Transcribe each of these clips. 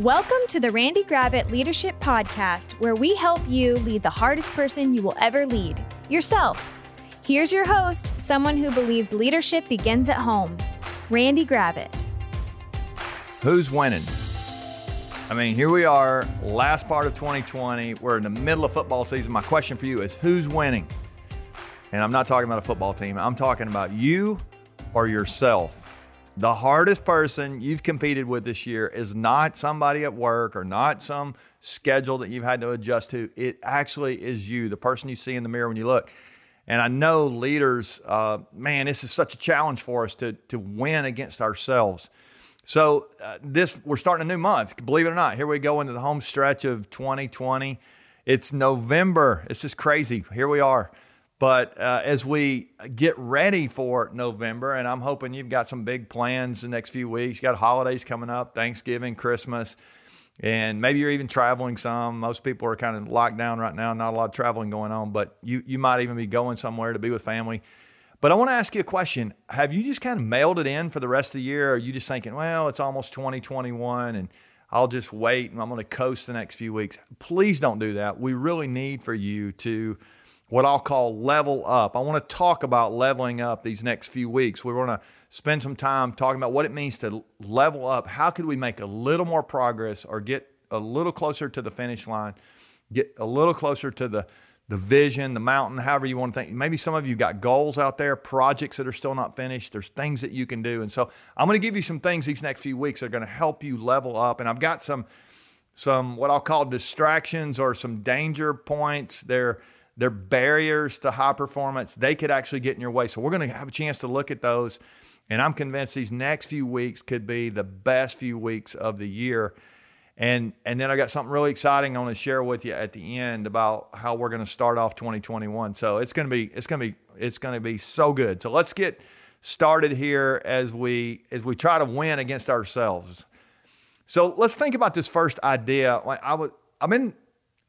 Welcome to the Randy Gravitt Leadership Podcast, where we help you lead the hardest person you will ever lead yourself. Here's your host, someone who believes leadership begins at home, Randy Gravitt. Who's winning? I mean, here we are, last part of 2020. We're in the middle of football season. My question for you is who's winning? And I'm not talking about a football team, I'm talking about you or yourself. The hardest person you've competed with this year is not somebody at work or not some schedule that you've had to adjust to. It actually is you, the person you see in the mirror when you look. And I know leaders, uh, man, this is such a challenge for us to, to win against ourselves. So uh, this we're starting a new month. Believe it or not, here we go into the home stretch of 2020. It's November. This is crazy. Here we are. But uh, as we get ready for November, and I'm hoping you've got some big plans the next few weeks, got holidays coming up, Thanksgiving, Christmas, and maybe you're even traveling some. Most people are kind of locked down right now, not a lot of traveling going on, but you, you might even be going somewhere to be with family. But I want to ask you a question. Have you just kind of mailed it in for the rest of the year? Or are you just thinking, well, it's almost 2021 and I'll just wait and I'm going to coast the next few weeks? Please don't do that. We really need for you to what I'll call level up. I want to talk about leveling up these next few weeks. We're going to spend some time talking about what it means to level up. How could we make a little more progress or get a little closer to the finish line, get a little closer to the the vision, the mountain, however you want to think. Maybe some of you got goals out there, projects that are still not finished. There's things that you can do. And so I'm going to give you some things these next few weeks that are going to help you level up. And I've got some some what I'll call distractions or some danger points. They're they're barriers to high performance. They could actually get in your way. So we're going to have a chance to look at those. And I'm convinced these next few weeks could be the best few weeks of the year. And and then I got something really exciting I want to share with you at the end about how we're going to start off 2021. So it's going to be it's going to be it's going to be so good. So let's get started here as we as we try to win against ourselves. So let's think about this first idea. I would I've been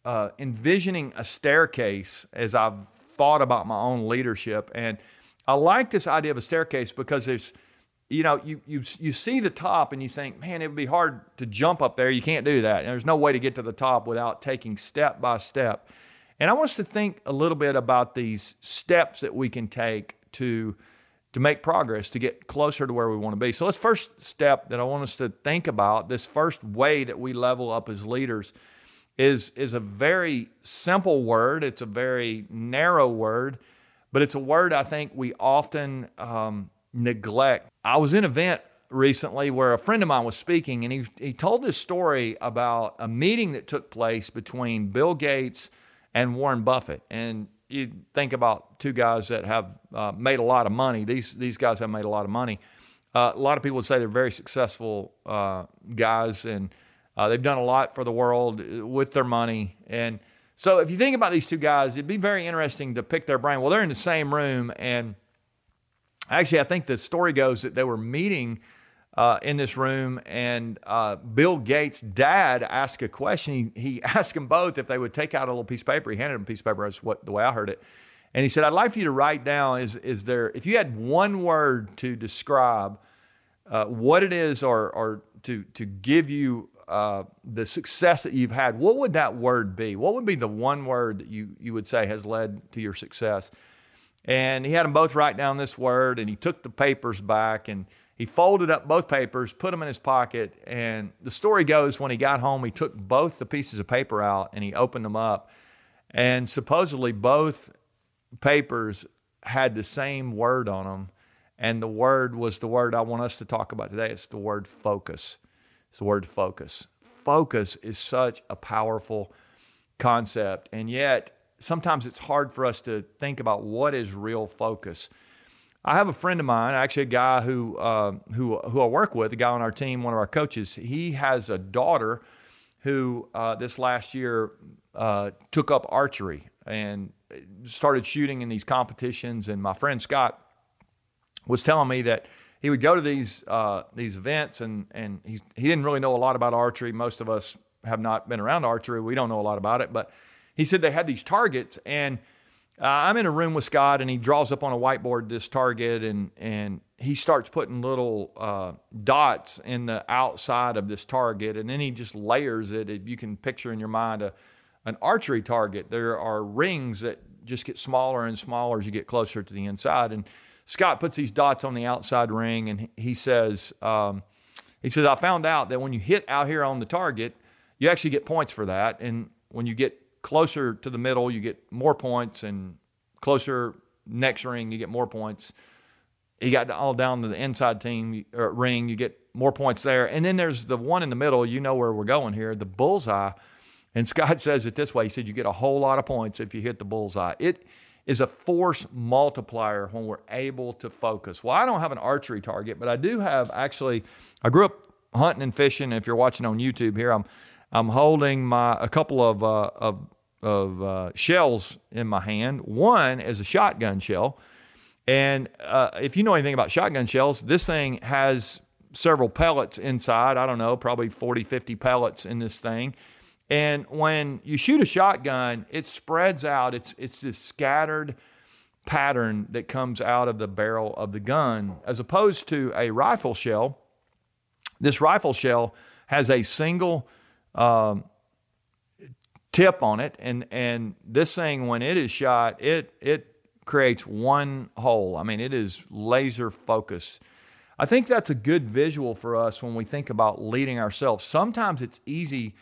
uh, envisioning a staircase as I've thought about my own leadership. And I like this idea of a staircase because there's, you know, you, you, you see the top and you think, man, it would be hard to jump up there. You can't do that. And there's no way to get to the top without taking step by step. And I want us to think a little bit about these steps that we can take to to make progress to get closer to where we want to be. So let's first step that I want us to think about this first way that we level up as leaders is, is a very simple word. It's a very narrow word, but it's a word I think we often um, neglect. I was in an event recently where a friend of mine was speaking, and he, he told this story about a meeting that took place between Bill Gates and Warren Buffett. And you think about two guys that have uh, made a lot of money. These, these guys have made a lot of money. Uh, a lot of people would say they're very successful uh, guys and uh, they've done a lot for the world uh, with their money. And so if you think about these two guys, it'd be very interesting to pick their brain. Well, they're in the same room. And actually, I think the story goes that they were meeting uh, in this room, and uh, Bill Gates' dad asked a question. He, he asked them both if they would take out a little piece of paper. He handed them a piece of paper. That's what the way I heard it. And he said, "I'd like for you to write down is is there if you had one word to describe uh, what it is, or or to to give you uh, the success that you've had, what would that word be? What would be the one word that you, you would say has led to your success? And he had them both write down this word, and he took the papers back and he folded up both papers, put them in his pocket. And the story goes when he got home, he took both the pieces of paper out and he opened them up. And supposedly both papers had the same word on them. And the word was the word I want us to talk about today. It's the word focus. It's the word focus. Focus is such a powerful concept, and yet sometimes it's hard for us to think about what is real focus. I have a friend of mine, actually a guy who uh, who who I work with, a guy on our team, one of our coaches. He has a daughter who uh, this last year uh, took up archery and started shooting in these competitions. And my friend Scott was telling me that he would go to these uh, these events, and and he he didn't really know a lot about archery. Most of us have not been around archery; we don't know a lot about it. But he said they had these targets, and uh, I'm in a room with Scott, and he draws up on a whiteboard this target, and and he starts putting little uh, dots in the outside of this target, and then he just layers it. If you can picture in your mind a, an archery target, there are rings that just get smaller and smaller as you get closer to the inside. And Scott puts these dots on the outside ring, and he says, um, he says, I found out that when you hit out here on the target, you actually get points for that, and when you get closer to the middle, you get more points, and closer next ring, you get more points you got all down to the inside team ring, you get more points there. And then there's the one in the middle, you know where we're going here, the bullseye. And Scott says it this way he said, You get a whole lot of points if you hit the bullseye. It is a force multiplier when we're able to focus. Well, I don't have an archery target, but I do have actually, I grew up hunting and fishing. If you're watching on YouTube here, I'm, I'm holding my, a couple of, uh, of, of uh, shells in my hand. One is a shotgun shell and uh, if you know anything about shotgun shells, this thing has several pellets inside. I don't know, probably 40, 50 pellets in this thing. And when you shoot a shotgun, it spreads out. It's, it's this scattered pattern that comes out of the barrel of the gun, as opposed to a rifle shell. This rifle shell has a single um, tip on it, and, and this thing, when it is shot, it, it creates one hole. I mean, it is laser focus. I think that's a good visual for us when we think about leading ourselves. Sometimes it's easy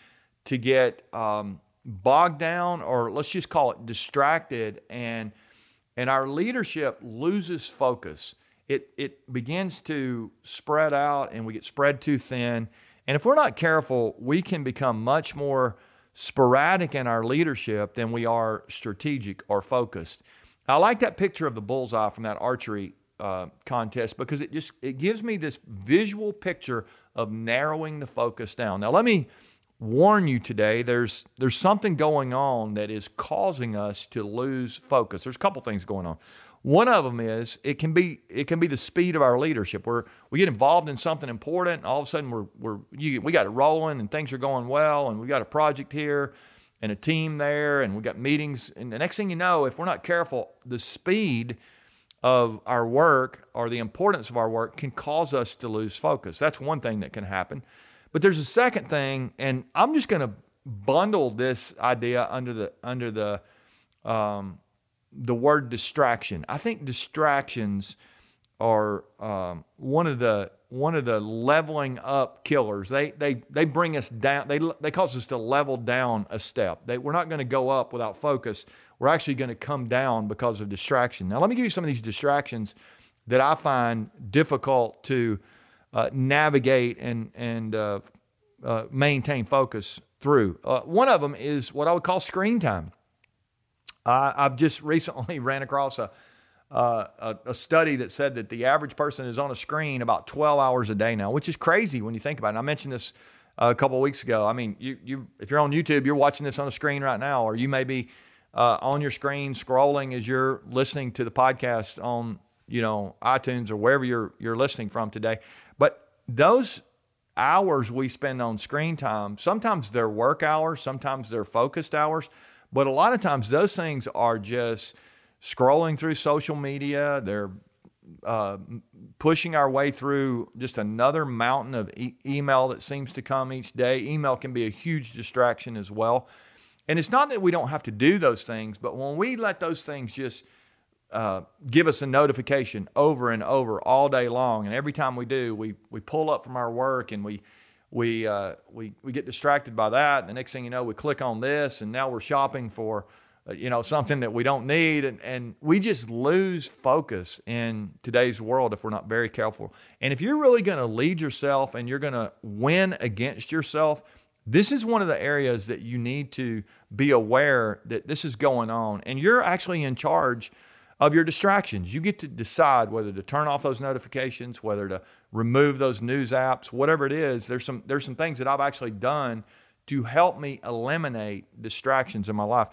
to get um, bogged down, or let's just call it distracted, and and our leadership loses focus. It it begins to spread out, and we get spread too thin. And if we're not careful, we can become much more sporadic in our leadership than we are strategic or focused. I like that picture of the bullseye from that archery uh, contest because it just it gives me this visual picture of narrowing the focus down. Now let me warn you today there's there's something going on that is causing us to lose focus. There's a couple things going on. One of them is it can be it can be the speed of our leadership. Where we get involved in something important, and all of a sudden we're we're you, we got it rolling and things are going well, and we got a project here and a team there, and we got meetings. And the next thing you know, if we're not careful, the speed of our work or the importance of our work can cause us to lose focus. That's one thing that can happen. But there's a second thing, and I'm just going to bundle this idea under the under the um, the word distraction. I think distractions are um, one of the one of the leveling up killers. They, they, they bring us down, they, they cause us to level down a step. They, we're not going to go up without focus. We're actually going to come down because of distraction. Now, let me give you some of these distractions that I find difficult to uh, navigate and, and uh, uh, maintain focus through. Uh, one of them is what I would call screen time. I've just recently ran across a uh, a, a, study that said that the average person is on a screen about 12 hours a day now, which is crazy when you think about it. And I mentioned this a couple of weeks ago. I mean, you, you, if you're on YouTube, you're watching this on the screen right now, or you may be uh, on your screen scrolling as you're listening to the podcast on, you know, iTunes or wherever you're you're listening from today. Those hours we spend on screen time, sometimes they're work hours, sometimes they're focused hours, but a lot of times those things are just scrolling through social media. They're uh, pushing our way through just another mountain of e- email that seems to come each day. Email can be a huge distraction as well. And it's not that we don't have to do those things, but when we let those things just uh, give us a notification over and over all day long, and every time we do, we we pull up from our work and we we uh, we we get distracted by that. And the next thing you know, we click on this, and now we're shopping for uh, you know, something that we don't need. And, and we just lose focus in today's world if we're not very careful. And if you're really going to lead yourself and you're going to win against yourself, this is one of the areas that you need to be aware that this is going on. And you're actually in charge of your distractions. You get to decide whether to turn off those notifications, whether to remove those news apps, whatever it is. There's some there's some things that I've actually done to help me eliminate distractions in my life.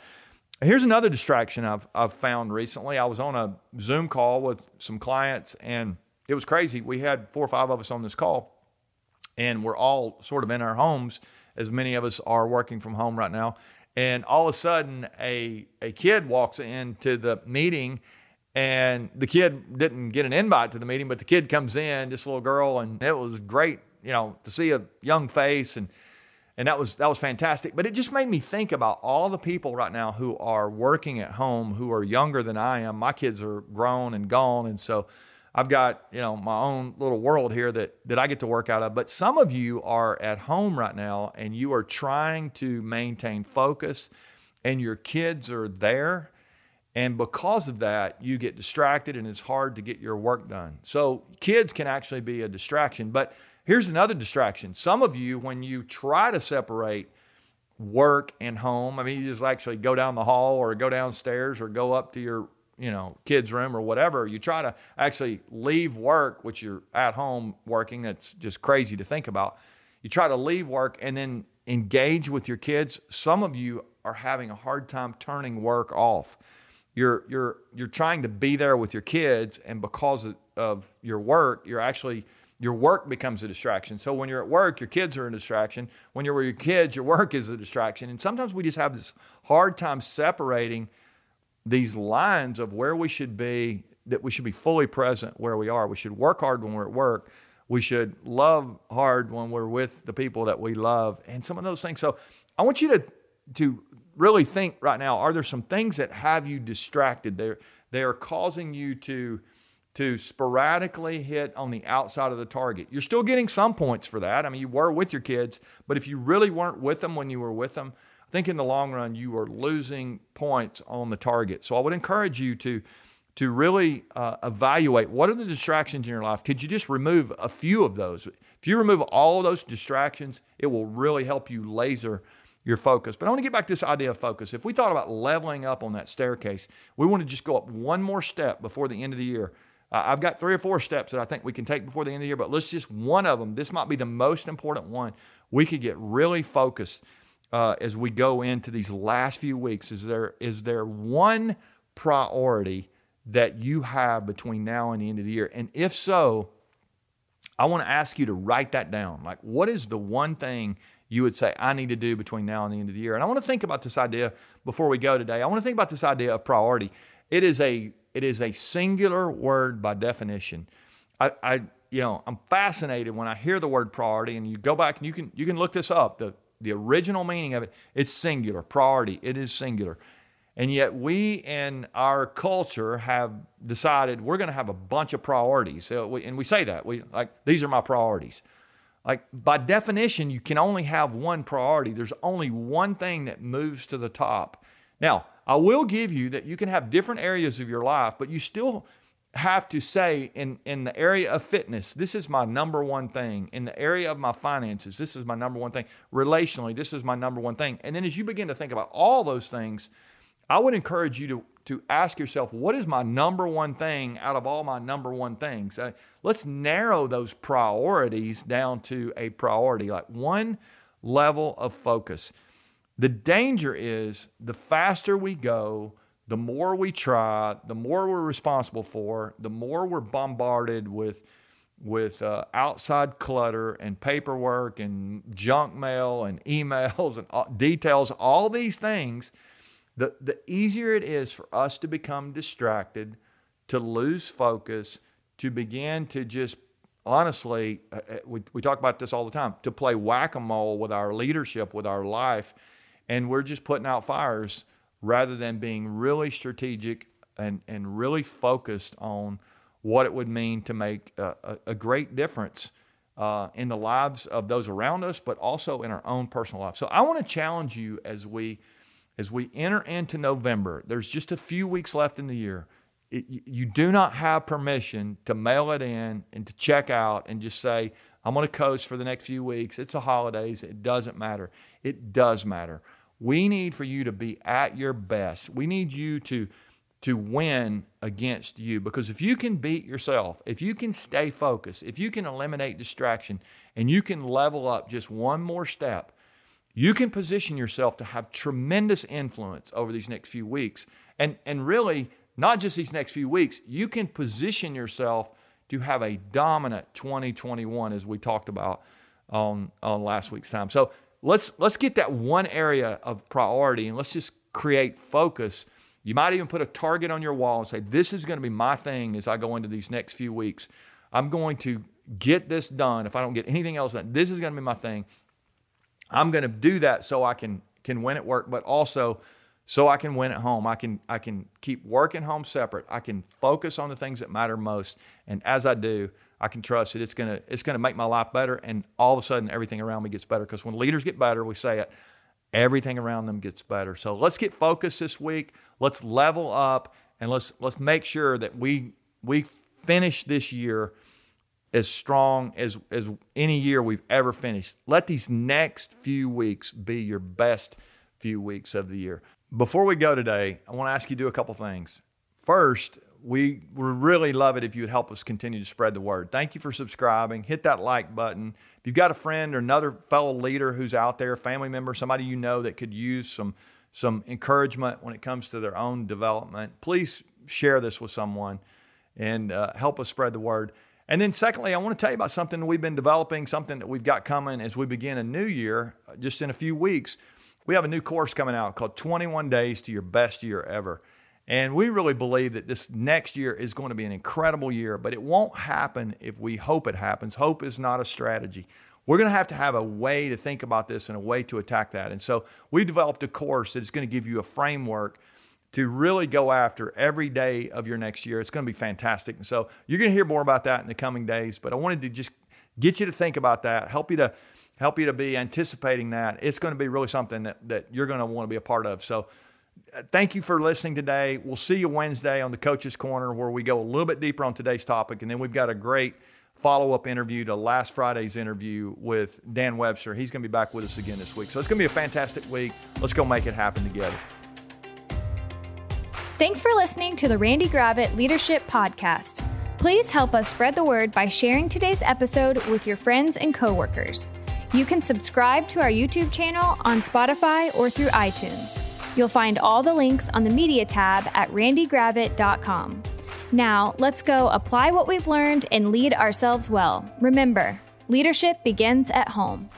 Here's another distraction I've, I've found recently. I was on a Zoom call with some clients, and it was crazy. We had four or five of us on this call, and we're all sort of in our homes, as many of us are working from home right now. And all of a sudden, a, a kid walks into the meeting and the kid didn't get an invite to the meeting, but the kid comes in, this little girl, and it was great, you know, to see a young face and and that was that was fantastic. But it just made me think about all the people right now who are working at home who are younger than I am. My kids are grown and gone, and so I've got you know my own little world here that that I get to work out of. But some of you are at home right now, and you are trying to maintain focus, and your kids are there. And because of that, you get distracted and it's hard to get your work done. So, kids can actually be a distraction. But Here's another distraction. Some of you, when you try to separate work and home, I mean, you just actually go down the hall or go downstairs or go up to your, you know, kids' room or whatever. You try to actually leave work, which you're at home working. That's just crazy to think about. You try to leave work and then engage with your kids. Some of you are having a hard time turning work off. You're you're you're trying to be there with your kids, and because of your work, you're actually your work becomes a distraction. So when you're at work, your kids are a distraction. When you're with your kids, your work is a distraction. And sometimes we just have this hard time separating these lines of where we should be, that we should be fully present where we are. We should work hard when we're at work. We should love hard when we're with the people that we love and some of those things. So I want you to, to really think right now, are there some things that have you distracted? They're, they are causing you to to sporadically hit on the outside of the target. You're still getting some points for that. I mean, you were with your kids, but if you really weren't with them when you were with them, think in the long run you are losing points on the target. So I would encourage you to to really uh, evaluate what are the distractions in your life. Could you just remove a few of those? If you remove all those distractions, it will really help you laser your focus. But I want to get back to this idea of focus. If we thought about leveling up on that staircase, we want to just go up one more step before the end of the year uh, I've got three or four steps that I think we can take before the end of the year, but let's just one of them. This might be the most important one. We could get really focused uh, as we go into these last few weeks. Is there is there one priority that you have between now and the end of the year? And if so, I want to ask you to write that down. Like, what is the one thing you would say I need to do between now and the end of the year? And I want to think about this idea before we go today. I want to think about this idea of priority. It is a it is a singular word by definition. I, I, you know, I'm fascinated when I hear the word priority, and you go back and you can you can look this up. The the original meaning of it, it's singular. Priority, it is singular. And yet we in our culture have decided we're going to have a bunch of priorities. And we say that. We like these are my priorities. Like by definition, you can only have one priority. There's only one thing that moves to the top. Now, I will give you that you can have different areas of your life, but you still have to say in, in the area of fitness, this is my number one thing. In the area of my finances, this is my number one thing. Relationally, this is my number one thing. And then as you begin to think about all those things, I would encourage you to, to ask yourself, what is my number one thing out of all my number one things? Uh, let's narrow those priorities down to a priority, like one level of focus. The danger is the faster we go, the more we try, the more we're responsible for, the more we're bombarded with with uh, outside clutter and paperwork and junk mail and emails and uh, details, all these things, the, the easier it is for us to become distracted, to lose focus, to begin to just honestly, uh, uh we, we talk about this all the time, to play whack a mole with our leadership, with our life and we're just putting out fires rather than being really strategic and, and really focused on what it would mean to make a, a, a great difference uh, in the lives of those around us, but also in our own personal life. So I want to challenge you as we as we enter into November. There's just a few weeks left in the year. It, you do not have permission to mail it in and to check out and just say, I'm going to coast for the next few weeks. It's the holidays. It doesn't matter. It does matter. We need for you to be at your best. We need you to to win against you because if you can beat yourself, if you can stay focused, if you can eliminate distraction and you can level up just one more step, you can position yourself to have tremendous influence over these next few weeks. And and really not just these next few weeks, you can position yourself to have a dominant 2021 as we talked about on on last week's time. So let's let's get that one area of priority and let's just create focus You might even put a target on your wall and say, This is going to be my thing as I go into these next few weeks. I'm going to get this done. If I don't get anything else done, this is going to be my thing. I'm going to do that so I can can win at work, but also so I can win at home. I can I can keep work and home separate. I can focus on the things that matter most, and as I do, I can trust that it's gonna it's gonna make my life better, and all of a sudden everything around me gets better. Because when leaders get better, we say it, everything around them gets better. So let's get focused this week. Let's level up, and let's let's make sure that we we finish this year as strong as as any year we've ever finished. Let these next few weeks be your best few weeks of the year. Before we go today, I want to ask you to do a couple things. First, we would really love it if you would help us continue to spread the word. Thank you for subscribing. Hit that like button. If you've got a friend or another fellow leader who's out there, family member, somebody you know that could use some some encouragement when it comes to their own development, please share this with someone and uh, help us spread the word. And then, secondly, I want to tell you about something that we've been developing, something that we've got coming as we begin a new year uh, just in a few weeks. We have a new course coming out called 21 Days to Your Best Year Ever. And we really believe that this next year is going to be an incredible year, but it won't happen if we hope it happens. Hope is not a strategy. We're going to have to have a way to think about this and a way to attack that. And so we developed a course that is going to give you a framework to really go after every day of your next year. It's going to be fantastic. And so you're going to hear more about that in the coming days, but I wanted to just get you to think about that, help you to help you to be anticipating that. It's going to be really something that, that you're going to want to be a part of. So Uh, thank you for listening today. We'll see you Wednesday on the Coach's Corner where we go a little bit deeper on today's topic. And then we've got a great follow up interview to last Friday's interview with Dan Webster. He's going to be back with us again this week. So it's going to be a fantastic week. Let's go make it happen together. Thanks for listening to the Randy Gravitt Leadership Podcast. Please help us spread the word by sharing today's episode with your friends and coworkers. You can subscribe to our YouTube channel on Spotify or through iTunes. You'll find all the links on the media tab at randygravitt.com. Now, let's go apply what we've learned and lead ourselves well. Remember, leadership begins at home.